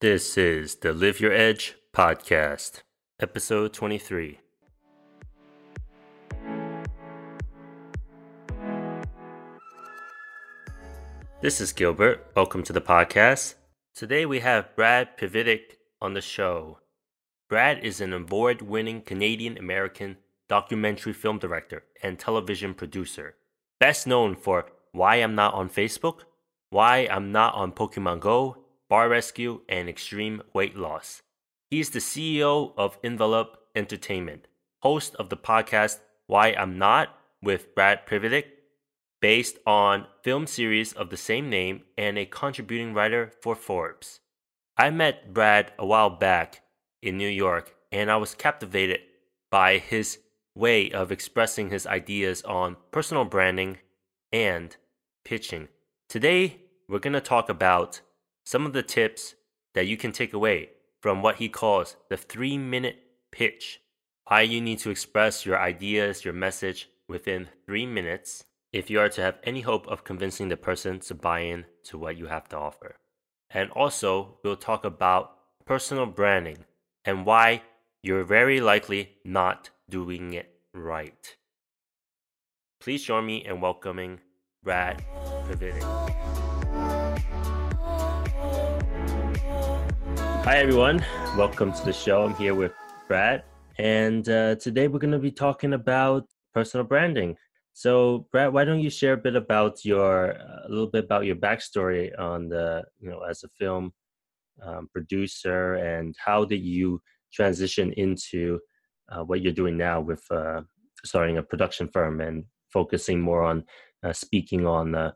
This is the Live Your Edge podcast, episode 23. This is Gilbert. Welcome to the podcast. Today we have Brad Pivitick on the show. Brad is an award winning Canadian American documentary film director and television producer, best known for Why I'm Not on Facebook, Why I'm Not on Pokemon Go, Bar Rescue, and Extreme Weight Loss. He's the CEO of Envelope Entertainment, host of the podcast Why I'm Not with Brad Pivitick, based on film series of the same name and a contributing writer for Forbes. I met Brad a while back in New York and I was captivated by his way of expressing his ideas on personal branding and pitching. Today, we're going to talk about some of the tips that you can take away from what he calls the three minute pitch. Why you need to express your ideas, your message within three minutes if you are to have any hope of convincing the person to buy in to what you have to offer. And also, we'll talk about personal branding and why you're very likely not doing it right. Please join me in welcoming Brad Pivitick. Hi, everyone. Welcome to the show. I'm here with Brad, and uh, today we're going to be talking about personal branding. So, Brad, why don't you share a bit about your a little bit about your backstory on the you know as a film um, producer, and how did you transition into uh, what you're doing now with uh, starting a production firm and focusing more on uh, speaking on uh,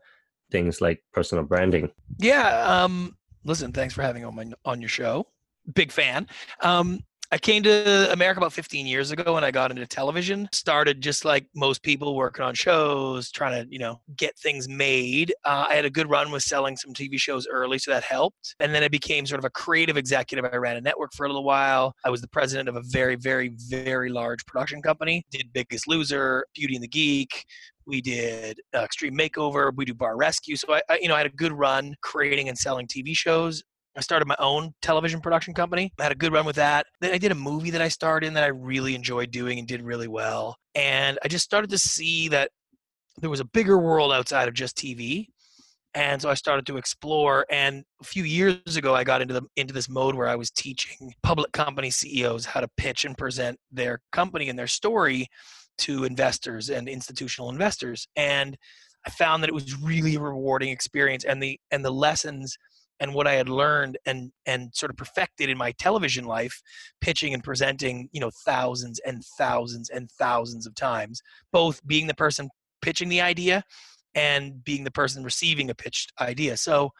things like personal branding? Yeah. Um, listen, thanks for having on my on your show. Big fan. Um, I came to America about 15 years ago and I got into television. Started just like most people working on shows, trying to, you know, get things made. Uh, I had a good run with selling some TV shows early, so that helped. And then I became sort of a creative executive. I ran a network for a little while. I was the president of a very, very, very large production company. Did Biggest Loser, Beauty and the Geek. We did uh, Extreme Makeover. We do Bar Rescue. So I, I, you know, I had a good run creating and selling TV shows. I started my own television production company. I had a good run with that. Then I did a movie that I starred in that I really enjoyed doing and did really well. And I just started to see that there was a bigger world outside of just TV. And so I started to explore. And a few years ago, I got into the into this mode where I was teaching public company CEOs how to pitch and present their company and their story to investors and institutional investors. And I found that it was really a rewarding experience. And the and the lessons and what I had learned and and sort of perfected in my television life, pitching and presenting, you know, thousands and thousands and thousands of times, both being the person pitching the idea and being the person receiving a pitched idea. So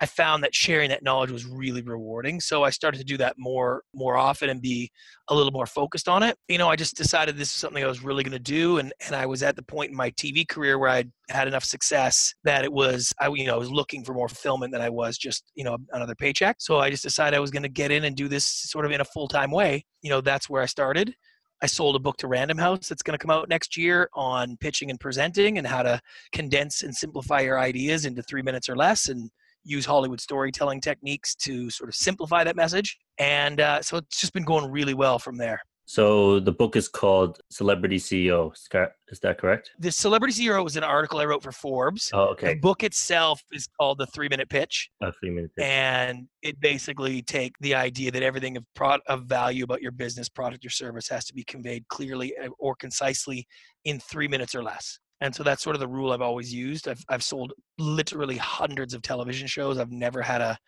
I found that sharing that knowledge was really rewarding. So I started to do that more more often and be a little more focused on it. You know, I just decided this is something I was really going to do, and and I was at the point in my TV career where I had enough success that it was I you know I was looking for more fulfillment than I was just you know another paycheck. So I just decided I was going to get in and do this sort of in a full time way. You know, that's where I started. I sold a book to Random House that's going to come out next year on pitching and presenting and how to condense and simplify your ideas into three minutes or less and use Hollywood storytelling techniques to sort of simplify that message. And uh, so it's just been going really well from there. So the book is called Celebrity CEO. Is that correct? The Celebrity CEO was an article I wrote for Forbes. Oh, okay. The book itself is called The Three Minute Pitch. A three minute pitch. And it basically take the idea that everything of pro- of value about your business, product, or service has to be conveyed clearly uh, or concisely in three minutes or less. And so that's sort of the rule I've always used. I've I've sold literally hundreds of television shows. I've never had a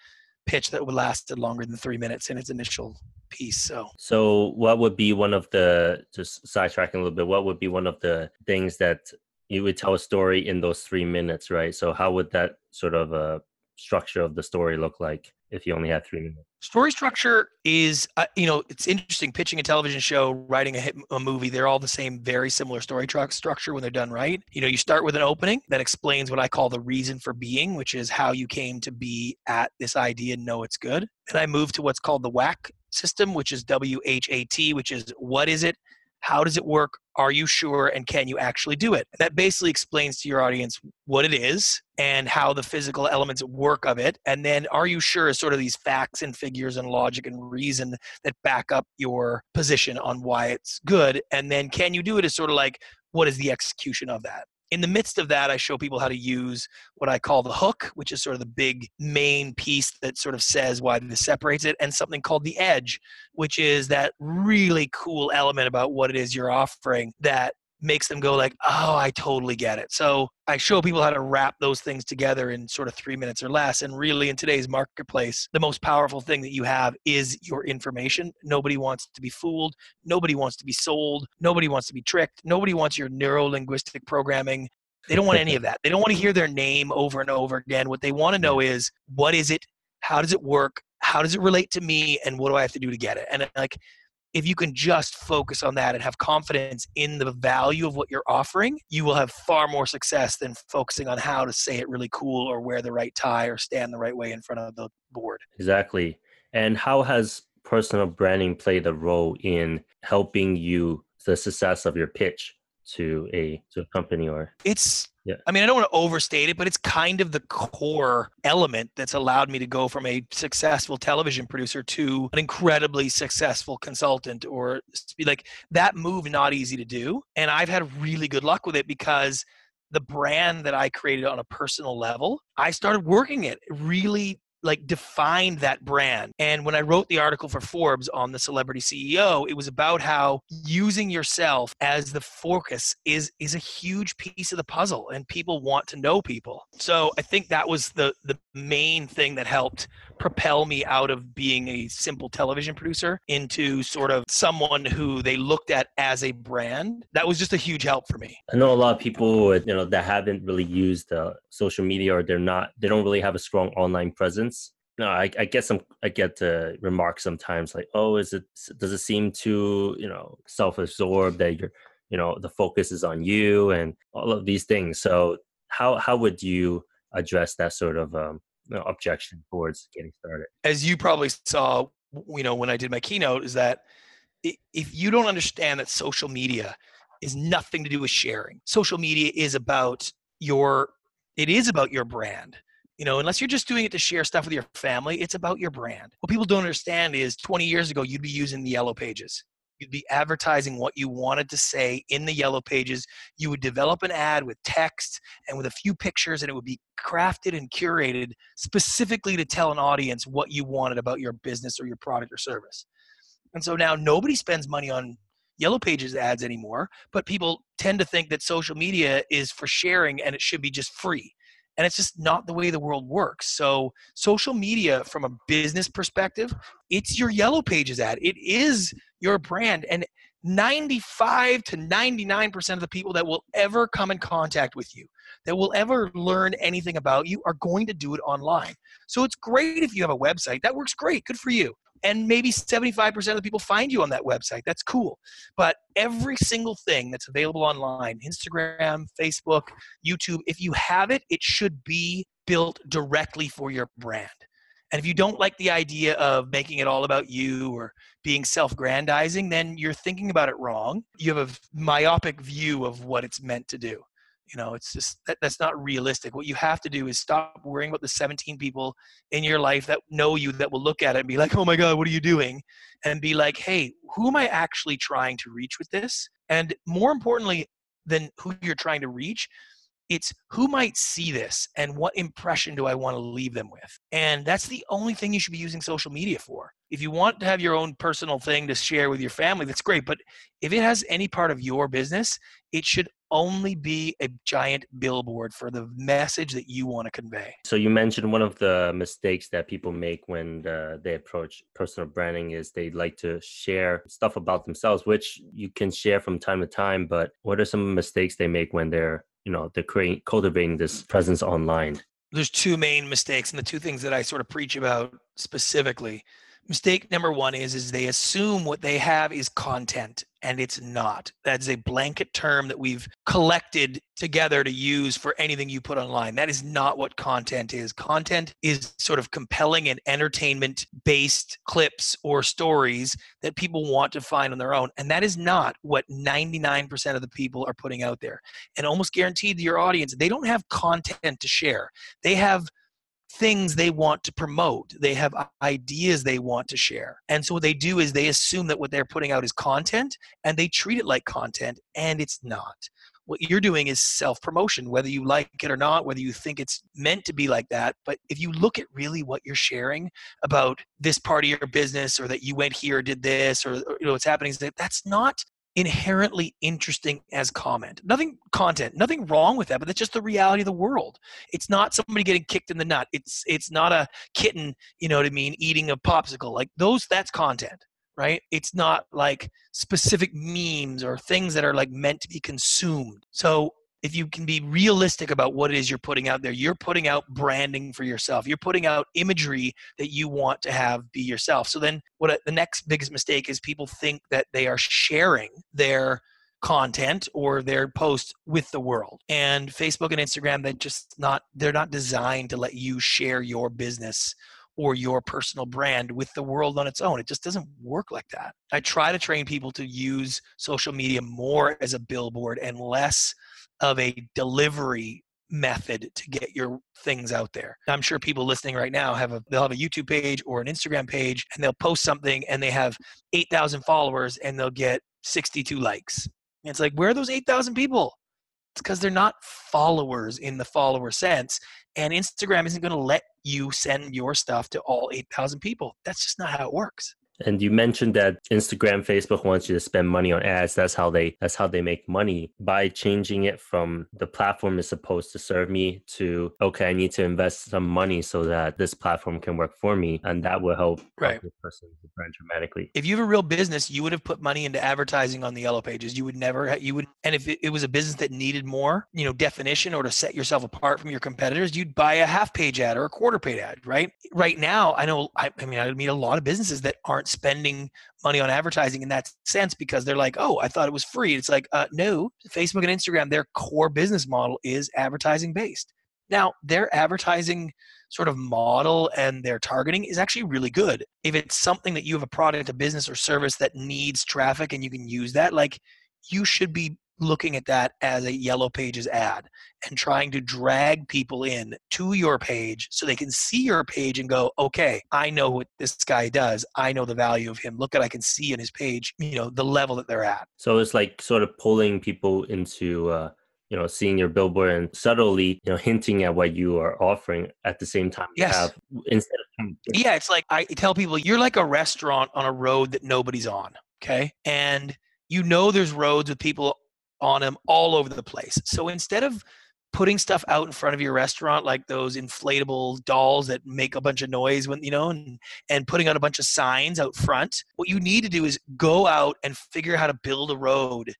pitch that would lasted longer than three minutes in its initial piece. So, so what would be one of the just sidetracking a little bit? What would be one of the things that you would tell a story in those three minutes, right? So, how would that sort of uh, structure of the story look like? If you only have three minutes? Story structure is, uh, you know, it's interesting. Pitching a television show, writing a hit a movie, they're all the same, very similar story truck structure when they're done right. You know, you start with an opening that explains what I call the reason for being, which is how you came to be at this idea and know it's good. Then I move to what's called the WHAT system, which is W H A T, which is what is it, how does it work? Are you sure? And can you actually do it? That basically explains to your audience what it is and how the physical elements work of it. And then are you sure is sort of these facts and figures and logic and reason that back up your position on why it's good. And then can you do it is sort of like, what is the execution of that? In the midst of that, I show people how to use what I call the hook, which is sort of the big main piece that sort of says why this separates it, and something called the edge, which is that really cool element about what it is you're offering that makes them go like oh i totally get it. So i show people how to wrap those things together in sort of three minutes or less and really in today's marketplace the most powerful thing that you have is your information. Nobody wants to be fooled. Nobody wants to be sold. Nobody wants to be tricked. Nobody wants your neuro linguistic programming. They don't want any of that. They don't want to hear their name over and over again. What they want to know is what is it? How does it work? How does it relate to me? And what do i have to do to get it? And like if you can just focus on that and have confidence in the value of what you're offering, you will have far more success than focusing on how to say it really cool or wear the right tie or stand the right way in front of the board. Exactly. And how has personal branding played a role in helping you the success of your pitch to a to a company or it's yeah. I mean, I don't want to overstate it, but it's kind of the core element that's allowed me to go from a successful television producer to an incredibly successful consultant or like that move not easy to do. And I've had really good luck with it because the brand that I created on a personal level, I started working it really like defined that brand. And when I wrote the article for Forbes on the celebrity CEO, it was about how using yourself as the focus is is a huge piece of the puzzle and people want to know people. So I think that was the the main thing that helped propel me out of being a simple television producer into sort of someone who they looked at as a brand. That was just a huge help for me. I know a lot of people, you know, that haven't really used uh, social media or they're not, they don't really have a strong online presence. No, I, I get some, I get the remarks sometimes like, oh, is it, does it seem too, you know, self-absorbed that you're, you know, the focus is on you and all of these things. So how, how would you address that sort of um, no objection towards getting started. As you probably saw, you know, when I did my keynote, is that if you don't understand that social media is nothing to do with sharing, social media is about your, it is about your brand. You know, unless you're just doing it to share stuff with your family, it's about your brand. What people don't understand is 20 years ago, you'd be using the yellow pages. You'd be advertising what you wanted to say in the yellow pages. You would develop an ad with text and with a few pictures, and it would be crafted and curated specifically to tell an audience what you wanted about your business or your product or service. And so now nobody spends money on yellow pages ads anymore, but people tend to think that social media is for sharing and it should be just free. And it's just not the way the world works. So, social media, from a business perspective, it's your yellow pages ad. It is your brand. And 95 to 99% of the people that will ever come in contact with you, that will ever learn anything about you, are going to do it online. So it's great if you have a website. That works great. Good for you. And maybe 75% of the people find you on that website. That's cool. But every single thing that's available online Instagram, Facebook, YouTube if you have it, it should be built directly for your brand. And if you don't like the idea of making it all about you or being self grandizing, then you're thinking about it wrong. You have a myopic view of what it's meant to do. You know, it's just that, that's not realistic. What you have to do is stop worrying about the 17 people in your life that know you that will look at it and be like, oh my God, what are you doing? And be like, hey, who am I actually trying to reach with this? And more importantly than who you're trying to reach, it's who might see this and what impression do I want to leave them with? And that's the only thing you should be using social media for. If you want to have your own personal thing to share with your family, that's great. But if it has any part of your business, it should only be a giant billboard for the message that you want to convey. So you mentioned one of the mistakes that people make when uh, they approach personal branding is they like to share stuff about themselves, which you can share from time to time. But what are some mistakes they make when they're you know they're creating cultivating this presence online there's two main mistakes and the two things that i sort of preach about specifically mistake number one is is they assume what they have is content and it's not. That's a blanket term that we've collected together to use for anything you put online. That is not what content is. Content is sort of compelling and entertainment based clips or stories that people want to find on their own and that is not what 99% of the people are putting out there. And almost guaranteed your audience they don't have content to share. They have things they want to promote. They have ideas they want to share. And so what they do is they assume that what they're putting out is content and they treat it like content and it's not. What you're doing is self promotion, whether you like it or not, whether you think it's meant to be like that. But if you look at really what you're sharing about this part of your business or that you went here, did this, or, or you know what's happening, is that that's not inherently interesting as comment. Nothing content, nothing wrong with that, but that's just the reality of the world. It's not somebody getting kicked in the nut. It's it's not a kitten, you know what I mean, eating a popsicle. Like those that's content, right? It's not like specific memes or things that are like meant to be consumed. So if you can be realistic about what it is you're putting out there, you're putting out branding for yourself. You're putting out imagery that you want to have be yourself. So then what the next biggest mistake is people think that they are sharing their content or their post with the world. And Facebook and Instagram they just not they're not designed to let you share your business or your personal brand with the world on its own. It just doesn't work like that. I try to train people to use social media more as a billboard and less of a delivery method to get your things out there. I'm sure people listening right now have a they'll have a YouTube page or an Instagram page and they'll post something and they have 8,000 followers and they'll get 62 likes. And it's like where are those 8,000 people? It's cuz they're not followers in the follower sense and Instagram isn't going to let you send your stuff to all 8,000 people. That's just not how it works. And you mentioned that Instagram, Facebook wants you to spend money on ads. That's how they that's how they make money by changing it from the platform is supposed to serve me to okay, I need to invest some money so that this platform can work for me, and that will help right. the person brand dramatically. If you have a real business, you would have put money into advertising on the yellow pages. You would never you would, and if it, it was a business that needed more, you know, definition or to set yourself apart from your competitors, you'd buy a half page ad or a quarter page ad, right? Right now, I know. I, I mean, I meet a lot of businesses that aren't spending money on advertising in that sense because they're like, oh, I thought it was free. It's like, uh, no, Facebook and Instagram, their core business model is advertising based. Now, their advertising sort of model and their targeting is actually really good. If it's something that you have a product, a business, or service that needs traffic and you can use that, like you should be looking at that as a yellow pages ad and trying to drag people in to your page so they can see your page and go okay i know what this guy does. I know the value of him. Look at i can see in his page you know the level that they're at. So it's like sort of pulling people into uh you know seeing your billboard and subtly you know hinting at what you are offering at the same time yes. have instead of yeah it's like i tell people you're like a restaurant on a road that nobody's on okay? And you know there's roads with people on them all over the place. So instead of putting stuff out in front of your restaurant like those inflatable dolls that make a bunch of noise when you know and and putting out a bunch of signs out front what you need to do is go out and figure out how to build a road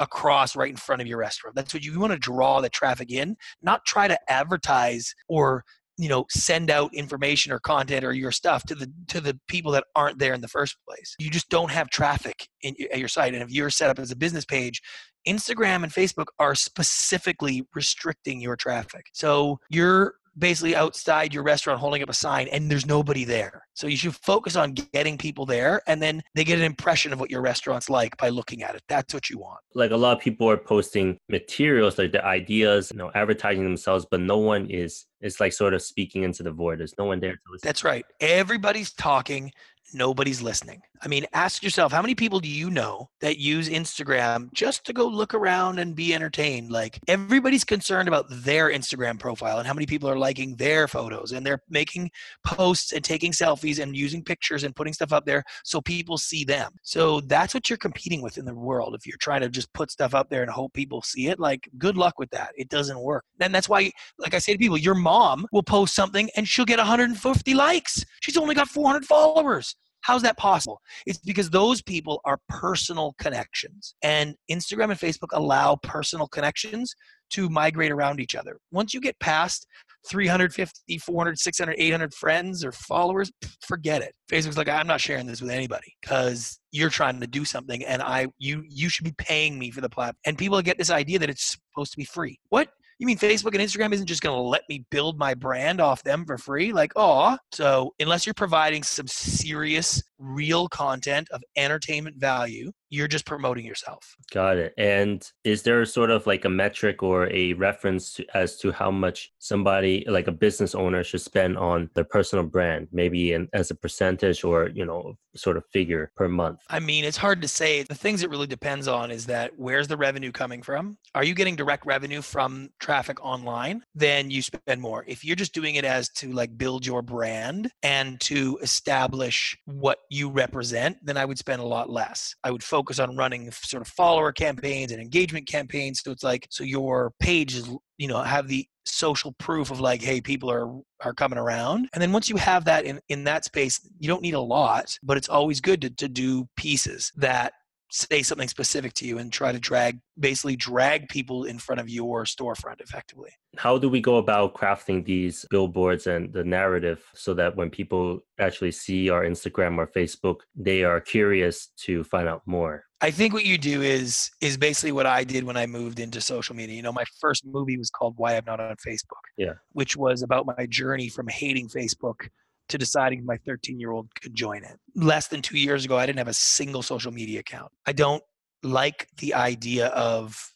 across right in front of your restaurant that's what you, you want to draw the traffic in not try to advertise or you know send out information or content or your stuff to the to the people that aren't there in the first place you just don't have traffic in, at your site and if you're set up as a business page Instagram and Facebook are specifically restricting your traffic. So you're basically outside your restaurant holding up a sign and there's nobody there. So you should focus on getting people there and then they get an impression of what your restaurant's like by looking at it. That's what you want. Like a lot of people are posting materials like the ideas, you know, advertising themselves, but no one is it's like sort of speaking into the void. There's no one there to listen. That's right. Everybody's talking nobody's listening. I mean, ask yourself how many people do you know that use Instagram just to go look around and be entertained? Like everybody's concerned about their Instagram profile and how many people are liking their photos and they're making posts and taking selfies and using pictures and putting stuff up there so people see them. So that's what you're competing with in the world. If you're trying to just put stuff up there and hope people see it, like good luck with that. It doesn't work. And that's why, like I say to people, your mom will post something and she'll get 150 likes. She's only got 400 followers. How's that possible? It's because those people are personal connections. And Instagram and Facebook allow personal connections to migrate around each other. Once you get past 350, 400, 600, 800 friends or followers, forget it. Facebook's like, I'm not sharing this with anybody because you're trying to do something and I you you should be paying me for the platform. And people get this idea that it's supposed to be free. What? You mean Facebook and Instagram isn't just going to let me build my brand off them for free? Like, oh, so unless you're providing some serious, real content of entertainment value, you're just promoting yourself. Got it. And is there sort of like a metric or a reference to, as to how much somebody, like a business owner, should spend on their personal brand, maybe in, as a percentage or, you know, sort of figure per month? I mean, it's hard to say. The things it really depends on is that where's the revenue coming from? Are you getting direct revenue from traffic online? Then you spend more. If you're just doing it as to like build your brand and to establish what you represent, then I would spend a lot less. I would focus on running sort of follower campaigns and engagement campaigns. So it's like, so your page is, you know, have the social proof of like, hey, people are are coming around. And then once you have that in, in that space, you don't need a lot, but it's always good to, to do pieces that say something specific to you and try to drag basically drag people in front of your storefront effectively? How do we go about crafting these billboards and the narrative so that when people actually see our instagram or facebook they are curious to find out more? I think what you do is is basically what i did when i moved into social media. You know my first movie was called why i'm not on facebook yeah. which was about my journey from hating facebook to deciding my 13 year old could join it. Less than two years ago, I didn't have a single social media account. I don't like the idea of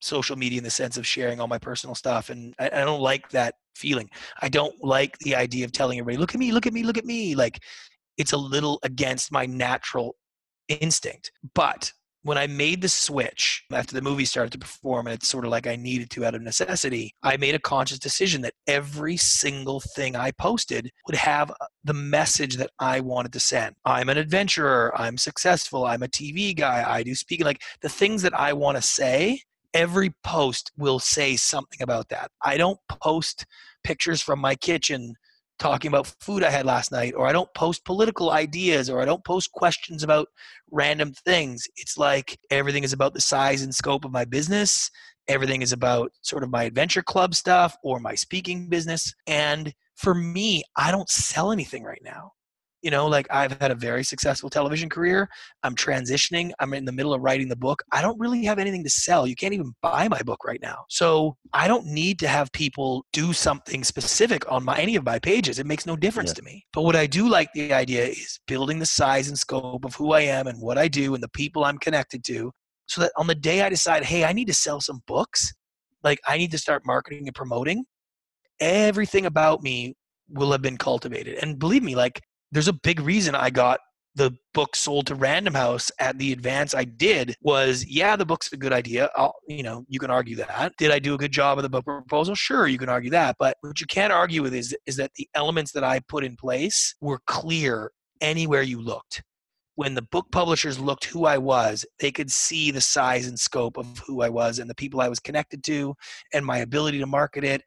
social media in the sense of sharing all my personal stuff. And I, I don't like that feeling. I don't like the idea of telling everybody, look at me, look at me, look at me. Like it's a little against my natural instinct. But when I made the switch after the movie started to perform, and it's sort of like I needed to out of necessity, I made a conscious decision that every single thing I posted would have uh, the message that I wanted to send. I'm an adventurer. I'm successful. I'm a TV guy. I do speaking. Like the things that I want to say, every post will say something about that. I don't post pictures from my kitchen talking about food I had last night, or I don't post political ideas, or I don't post questions about random things. It's like everything is about the size and scope of my business. Everything is about sort of my adventure club stuff or my speaking business. And for me, I don't sell anything right now you know like i've had a very successful television career. I'm transitioning. I'm in the middle of writing the book. I don't really have anything to sell. You can't even buy my book right now. So i don't need to have people do something specific on my any of my pages. It makes no difference yeah. to me. But what i do like the idea is building the size and scope of who i am and what i do and the people i'm connected to so that on the day i decide hey i need to sell some books like i need to start marketing and promoting everything about me will have been cultivated. And believe me like there's a big reason I got the book sold to Random House at the advance I did was yeah, the book's a good idea. I'll, you know, you can argue that. Did I do a good job of the book proposal? Sure, you can argue that. But what you can't argue with is is that the elements that I put in place were clear anywhere you looked when the book publishers looked who I was, they could see the size and scope of who I was and the people I was connected to and my ability to market it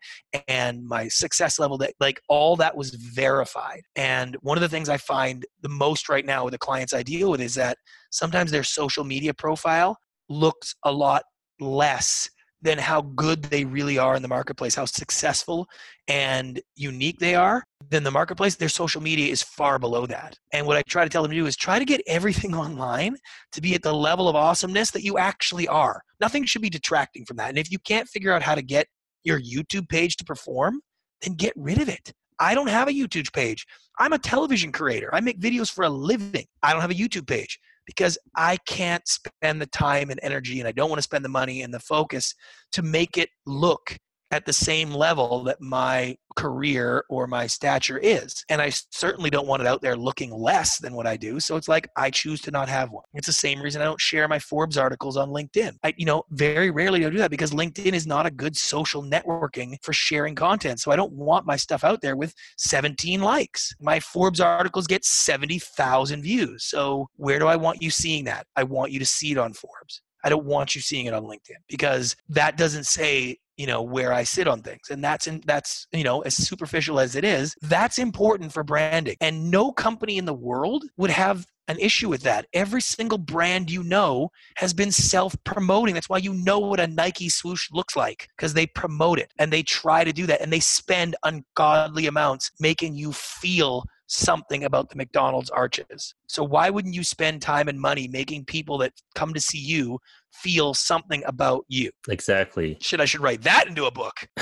and my success level that like all that was verified. And one of the things I find the most right now with the clients I deal with is that sometimes their social media profile looks a lot less than how good they really are in the marketplace, how successful and unique they are, then the marketplace, their social media is far below that. And what I try to tell them to do is try to get everything online to be at the level of awesomeness that you actually are. Nothing should be detracting from that. And if you can't figure out how to get your YouTube page to perform, then get rid of it. I don't have a YouTube page. I'm a television creator. I make videos for a living. I don't have a YouTube page because I can't spend the time and energy and I don't want to spend the money and the focus to make it look at the same level that my career or my stature is. And I certainly don't want it out there looking less than what I do. So it's like I choose to not have one. It's the same reason I don't share my Forbes articles on LinkedIn. I, you know, very rarely do I do that because LinkedIn is not a good social networking for sharing content. So I don't want my stuff out there with 17 likes. My Forbes articles get 70,000 views. So where do I want you seeing that? I want you to see it on Forbes. I don't want you seeing it on LinkedIn because that doesn't say you know where i sit on things. And that's in that's you know as superficial as it is that's important for branding. And no company in the world would have an issue with that. Every single brand you know has been self-promoting. That's why you know what a nike swoosh looks like because they promote it and they try to do that and they spend ungodly amounts making you feel something about the McDonald's arches. So why wouldn't you spend time and money making people that come to see you feel something about you? Exactly. Should I should write that into a book?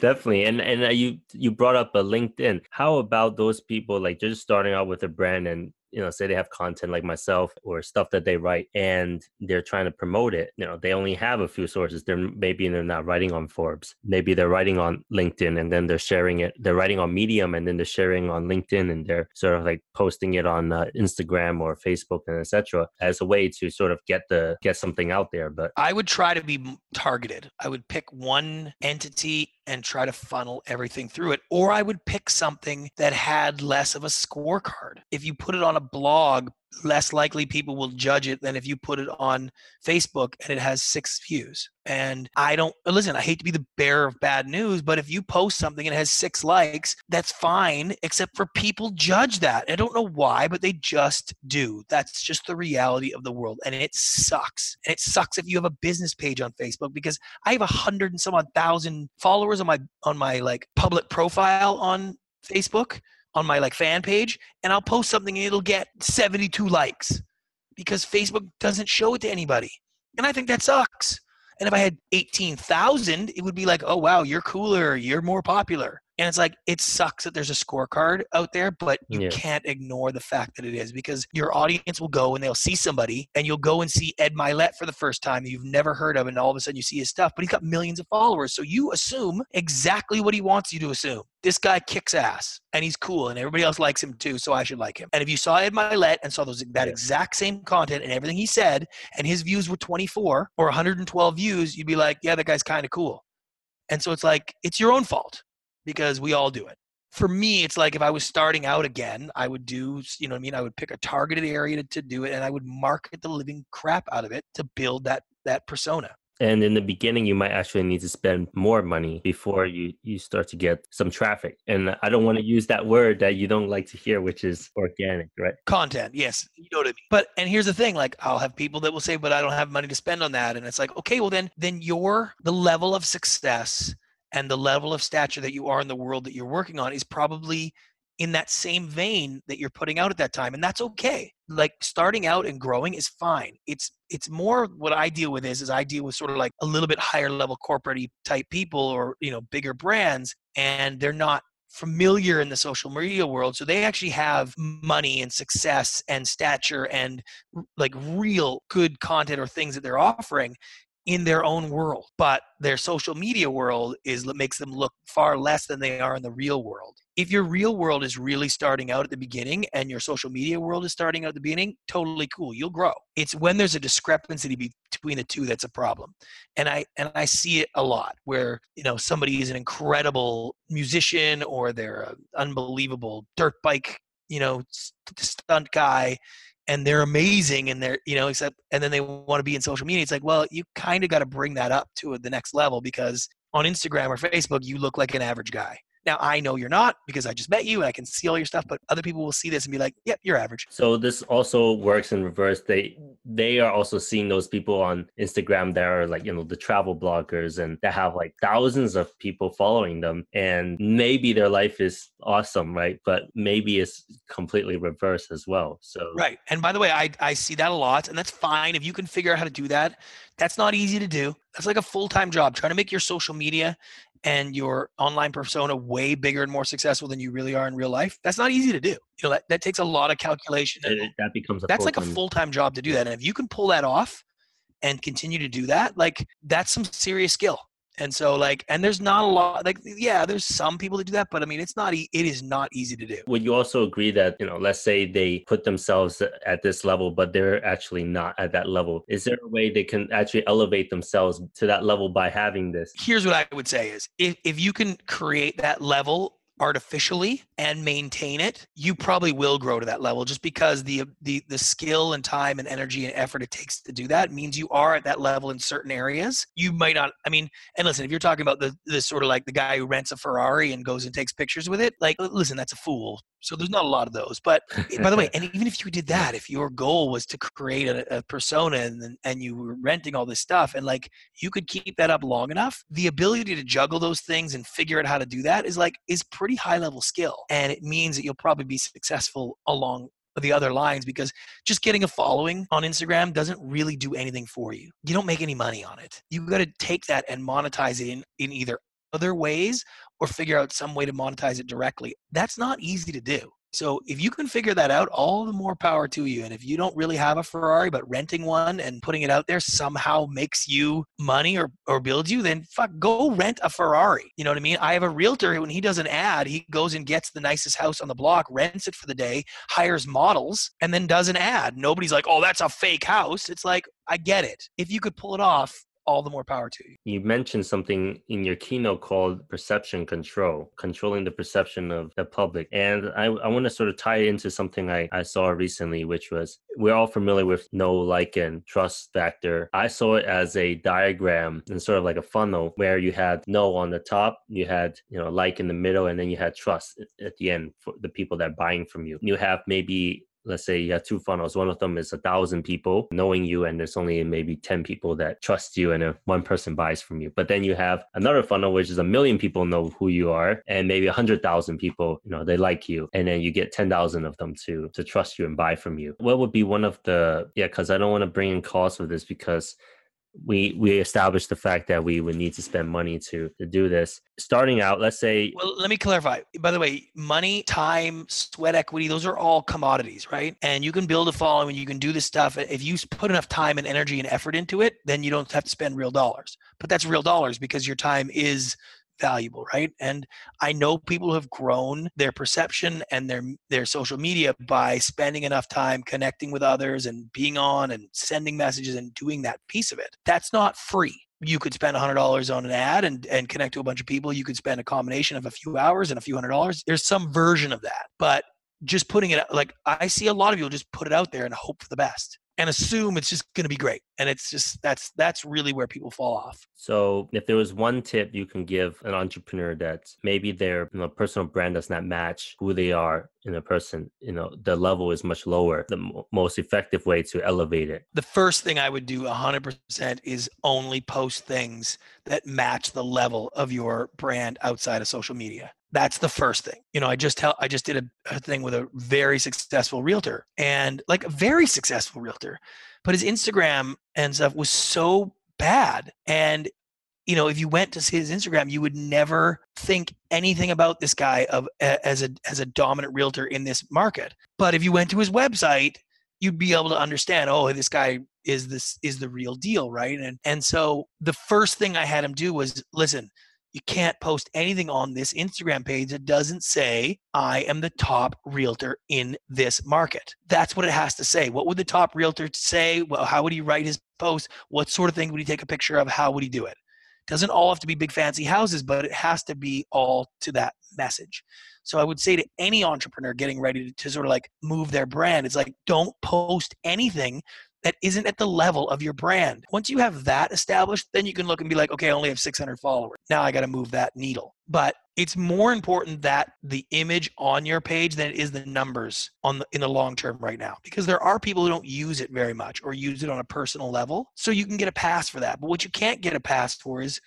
Definitely. And and uh, you you brought up a LinkedIn. How about those people like just starting out with a brand and you know say they have content like myself or stuff that they write and they're trying to promote it you know they only have a few sources they're maybe they're not writing on forbes maybe they're writing on linkedin and then they're sharing it they're writing on medium and then they're sharing on linkedin and they're sort of like posting it on uh, instagram or facebook and etc as a way to sort of get the get something out there but i would try to be targeted. I would pick one entity and try to funnel everything through it. Or I would pick something that had less of a scorecard. If you put it on a blog, less likely people will judge it than if you put it on Facebook and it has six views. And I don't listen, I hate to be the bearer of bad news, but if you post something and it has six likes, that's fine, except for people judge that. I don't know why, but they just do. That's just the reality of the world. And it sucks. And it sucks if you have a business page on Facebook because I have a hundred and some odd thousand followers on my on my like public profile on Facebook on my like fan page and I'll post something and it'll get 72 likes because Facebook doesn't show it to anybody. And I think that sucks. And if I had 18,000, it would be like, oh, wow, you're cooler. You're more popular. And it's like, it sucks that there's a scorecard out there, but you yeah. can't ignore the fact that it is because your audience will go and they'll see somebody and you'll go and see Ed Mylett for the first time that you've never heard of. And all of a sudden you see his stuff, but he's got millions of followers. So you assume exactly what he wants you to assume. This guy kicks ass and he's cool and everybody else likes him too. So I should like him. And if you saw Ed Mylett and saw those, that yeah. exact same content and everything he said and his views were 24 or 112 views, you'd be like, yeah, that guy's kind of cool. And so it's like, it's your own fault because we all do it. For me, it's like if I was starting out again, I would do, you know what I mean? I would pick a targeted area to, to do it and I would market the living crap out of it to build that that persona. And in the beginning, you might actually need to spend more money before you, you start to get some traffic. And I don't want to use that word that you don't like to hear, which is organic, right? Content, yes. You know what I mean? But and here's the thing, like I'll have people that will say, but I don't have money to spend on that. And it's like, okay, well then then your the level of success and the level of stature that you are in the world that you're working on is probably in that same vein that you're putting out at that time and that's okay. Like starting out and growing is fine. It's it's more what i deal with is is i deal with sort of like a little bit higher level corporate type people or you know bigger brands and they're not familiar in the social media world so they actually have money and success and stature and like real good content or things that they're offering in their own world but their social media world is makes them look far less than they are in the real world. If your real world is really starting out at the beginning and your social media world is starting out at the beginning totally cool you'll grow. It's when there's a discrepancy between the two that's a problem. And i and i see it a lot where you know somebody is an incredible musician or they're an unbelievable dirt bike you know stunt guy and they're amazing and they're you know except and then they want to be in social media it's like well you kind of got to bring that up to the next level because on instagram or facebook you look like an average guy now I know you're not because I just met you and I can see all your stuff, but other people will see this and be like, "Yep, you're average." So this also works in reverse. They they are also seeing those people on Instagram that are like you know the travel bloggers and that have like thousands of people following them, and maybe their life is awesome, right? But maybe it's completely reverse as well. So right. And by the way, I I see that a lot, and that's fine if you can figure out how to do that. That's not easy to do. That's like a full time job. Trying to make your social media and your online persona way bigger and more successful than you really are in real life that's not easy to do. You know that, that takes a lot of calculation it, that becomes that's like a full-time job to do that and if you can pull that off and continue to do that like that's some serious skill and so like and there's not a lot like yeah there's some people that do that but i mean it's not it is not easy to do. Would you also agree that you know let's say they put themselves at this level but they're actually not at that level. Is there a way they can actually elevate themselves to that level by having this? Here's what i would say is if, if you can create that level artificially and maintain it, you probably will grow to that level just because the the the skill and time and energy and effort it takes to do that means you are at that level in certain areas. You might not I mean, and listen, if you're talking about the the sort of like the guy who rents a Ferrari and goes and takes pictures with it, like listen, that's a fool. So there's not a lot of those. But eh, by the way, and even if you did that, if your goal was to create a, a persona and and you were renting all this stuff and like you could keep that up long enough, the ability to juggle those things and figure out how to do that is like is pretty high level skill. And it means that you'll probably be successful along the other lines because just getting a following on Instagram doesn't really do anything for you. You don't make any money on it. You got to take that and monetize it in, in either other ways or figure out some way to monetize it directly. That's not easy to do. So if you can figure that out, all the more power to you. And if you don't really have a Ferrari, but renting one and putting it out there somehow makes you money or, or builds you, then fuck, go rent a Ferrari. You know what I mean? I have a realtor when he does an ad, he goes and gets the nicest house on the block, rents it for the day, hires models, and then does an ad. Nobody's like, oh, that's a fake house. It's like, I get it. If you could pull it off, all the more power to you. You mentioned something in your keynote called perception control, controlling the perception of the public. And I, I want to sort of tie it into something I, I saw recently, which was we're all familiar with no like, and trust factor. I saw it as a diagram and sort of like a funnel where you had no on the top, you had, you know, like in the middle, and then you had trust at the end for the people that are buying from you. You have maybe let's say you have two funnels one of them is a thousand people knowing you and there's only maybe 10 people that trust you and one person buys from you. But then you have another funnel which is a million people know who you are and maybe a hundred thousand people you know they like you and then you get 10,000 of them to to trust you and buy from you. What would be one of the yeah because i don't want to bring in costs with this because we we established the fact that we would need to spend money to to do this. Starting out let's say well let me clarify. By the way money time sweat equity those are all commodities right? And you can build a following you can do this stuff. If you put enough time and energy and effort into it then you don't have to spend real dollars. But that's real dollars because your time is valuable right? And i know people have grown their perception and their their social media by spending enough time connecting with others and being on and sending messages and doing that piece of it. That's not free. You could spend $100 on an ad and, and connect to a bunch of people. You could spend a combination of a few hours and a few hundred dollars. There's some version of that but just putting it like i see a lot of people just put it out there and hope for the best and assume it's just going to be great and it's just that's that's really where people fall off. So if there was one tip you can give an entrepreneur that maybe their you know, personal brand does not match who they are in a person you know the level is much lower the m- most effective way to elevate it? The first thing i would do 100% is only post things that match the level of your brand outside of social media that's the first thing you know i just tell i just did a, a, thing with a very successful realtor and like a very successful realtor but his instagram and stuff was so bad and you know if you went to see his instagram you would never think anything about this guy of as a as a dominant realtor in this market but if you went to his website you'd be able to understand oh this guy is this is the real deal right? And and so the first thing i had him do was listen you can't post anything on this Instagram page that doesn't say, I am the top realtor in this market. That's what it has to say. What would the top realtor say? Well, how would he write his post? What sort of thing would he take a picture of? How would he do it? Doesn't all have to be big fancy houses, but it has to be all to that message. So I would say to any entrepreneur getting ready to, to sort of like move their brand, it's like don't post anything that isn't at the level of your brand. Once you have that established, then you can look and be like, okay, I only have 600 followers. Now I got to move that needle. But it's more important that the image on your page than it is the numbers on the, in the long term right now because there are people who don't use it very much or use it on a personal level. So you can get a pass for that. But what you can't get a pass for is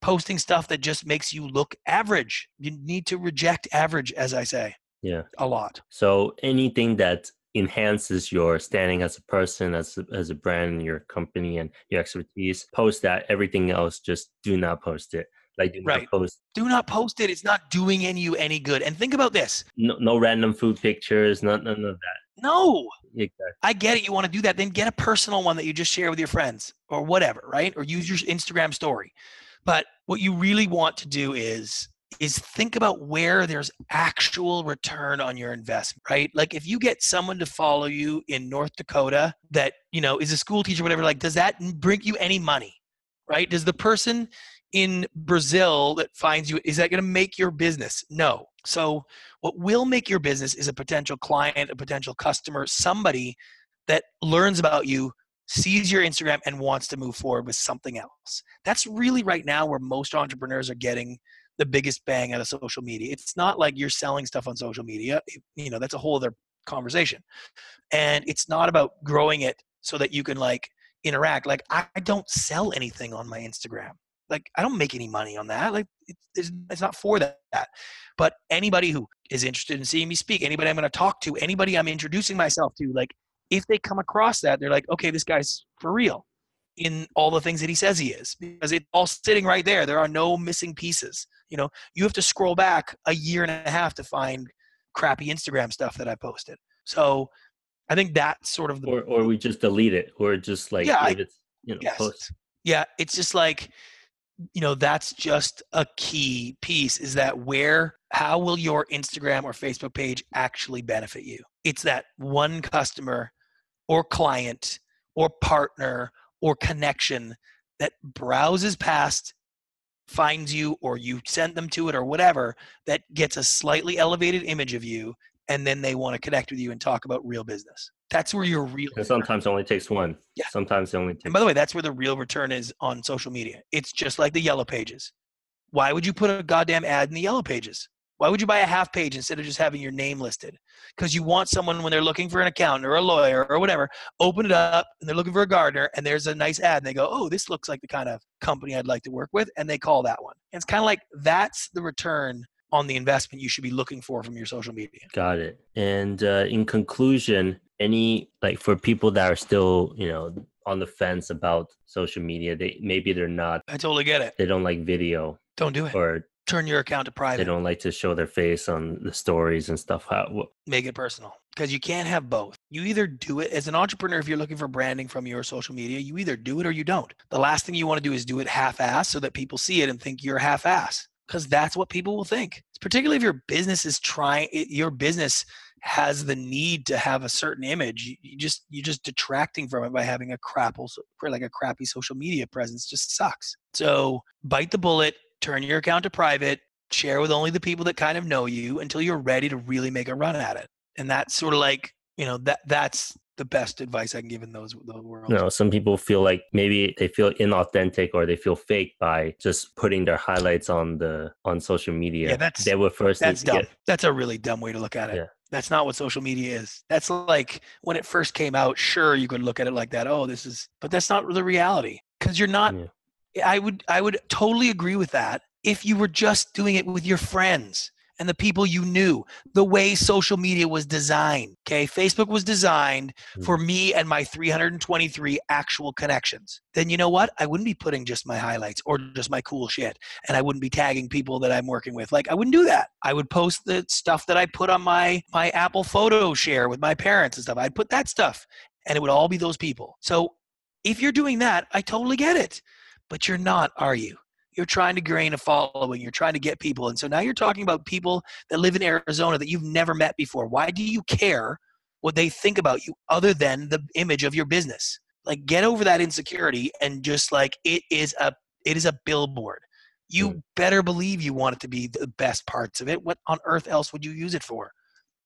posting stuff that just makes you look average. You need to reject average, as I say. Yeah. A lot. So anything that enhances your standing as a person, as a, as a brand, your company, and your expertise. Post that. Everything else, just do not post it. Like do right. not post. Do not post it. It's not doing any you any good. And think about this. No, no random food pictures. None, none of that. No. Exactly. I get it. You want to do that. Then get a personal one that you just share with your friends or whatever, right? Or use your Instagram story. But what you really want to do is is think about where there's actual return on your investment, right? Like if you get someone to follow you in North Dakota that, you know, is a school teacher, whatever, like, does that bring you any money, right? Does the person in Brazil that finds you, is that going to make your business? No. So, what will make your business is a potential client, a potential customer, somebody that learns about you, sees your Instagram, and wants to move forward with something else. That's really right now where most entrepreneurs are getting the biggest bang out of social media. It's not like you're selling stuff on social media. You know, that's a whole other conversation. And it's not about growing it so that you can like interact. Like I don't sell anything on my Instagram. Like I don't make any money on that. Like it's, it's not for that. But anybody who is interested in seeing me speak, anybody I'm going to talk to, anybody I'm introducing myself to, like if they come across that, they're like, okay, this guy's for real in all the things that he says he is because it's all sitting right there. There are no missing pieces. You know, you have to scroll back a year and a half to find crappy Instagram stuff that I posted. So I think that's sort of the or or we just delete it or just like yeah, leave it, you know, yes. post. Yeah, it's just like you know that's just a key piece is that where how will your Instagram or Facebook page actually benefit you? It's that one customer or client or partner or connection that browses past finds you or you send them to it or whatever that gets a slightly elevated image of you and then they want to connect with you and talk about real business. That's where your real. And sometimes it only takes one. Yeah. Sometimes it only takes. And by the way, that's where the real return is on social media. It's just like the yellow pages. Why would you put a goddamn ad in the yellow pages? Why would you buy a half page instead of just having your name listed? Because you want someone when they're looking for an accountant or a lawyer or whatever, open it up and they're looking for a gardener and there's a nice ad and they go, oh, this looks like the kind of company I'd like to work with, and they call that one. And it's kind of like that's the return on the investment you should be looking for from your social media. Got it. And uh, in conclusion, any like for people that are still, you know, on the fence about social media, they maybe they're not. I totally get it. They don't like video. Don't do it. Or turn your account to private. They don't like to show their face on the stories and stuff. How what? make it personal because you can't have both. You either do it as an entrepreneur if you're looking for branding from your social media, you either do it or you don't. The last thing you want to do is do it half-ass so that people see it and think you're half-ass because that's what people will think. Particularly if your business is trying, your business has the need to have a certain image. You just you're just detracting from it by having a crapple, like a crappy social media presence. Just sucks. So bite the bullet, turn your account to private, share with only the people that kind of know you until you're ready to really make a run at it. And that's sort of like you know that that's the best advice I can give in those those world. You know, some people feel like maybe they feel inauthentic or they feel fake by just putting their highlights on the on social media. Yeah, that's they were first. That's dumb. Get, that's a really dumb way to look at it. Yeah. That's not what social media is. That's like when it first came out. Sure, you could look at it like that. Oh, this is, but that's not the reality because you're not. Yeah. I would I would totally agree with that if you were just doing it with your friends and the people you knew, the way social media was designed. Okay. Facebook was designed mm. for me and my 323 actual connections. Then you know what? I wouldn't be putting just my highlights or just my cool shit. And I wouldn't be tagging people that I'm working with. Like I wouldn't do that. I would post the stuff that I put on my my Apple photo share with my parents and stuff. I'd put that stuff and it would all be those people. So if you're doing that, I totally get it. But you're not, are you? you're trying to gain a following. You're trying to get people. And so now you're talking about people that live in arizona that you've never met before. Why do you care what they think about you other than the image of your business? Like get over that insecurity and just like it is a it is a billboard. You mm. better believe you want it to be the best parts of it. What on earth else would you use it for?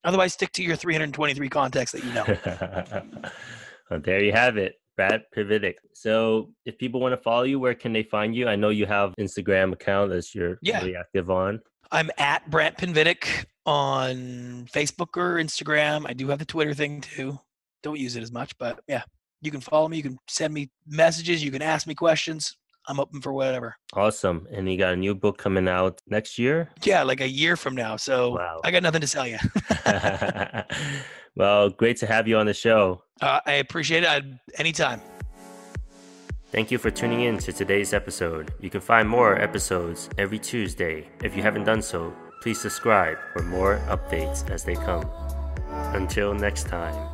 Otherwise stick to your 323 contacts that you know. Well, there you have it Brant Pinvidic. So if people want to follow you, where can they find you? I know you have Instagram account that you're yeah. really active on. I'm at Brant Pinvidic on Facebook or Instagram. I do have the Twitter thing too. Don't use it as much, but yeah, you can follow me. You can send me messages. You can ask me questions. I'm open for whatever. Awesome. And you got a new book coming out next year? Yeah, like a year from now. So wow. I got nothing to sell you. well, great to have you on the show. Uh, I appreciate it. Anytime. Thank you for tuning in to today's episode. You can find more episodes every Tuesday. If you haven't done so, please subscribe for more updates as they come. Until next time.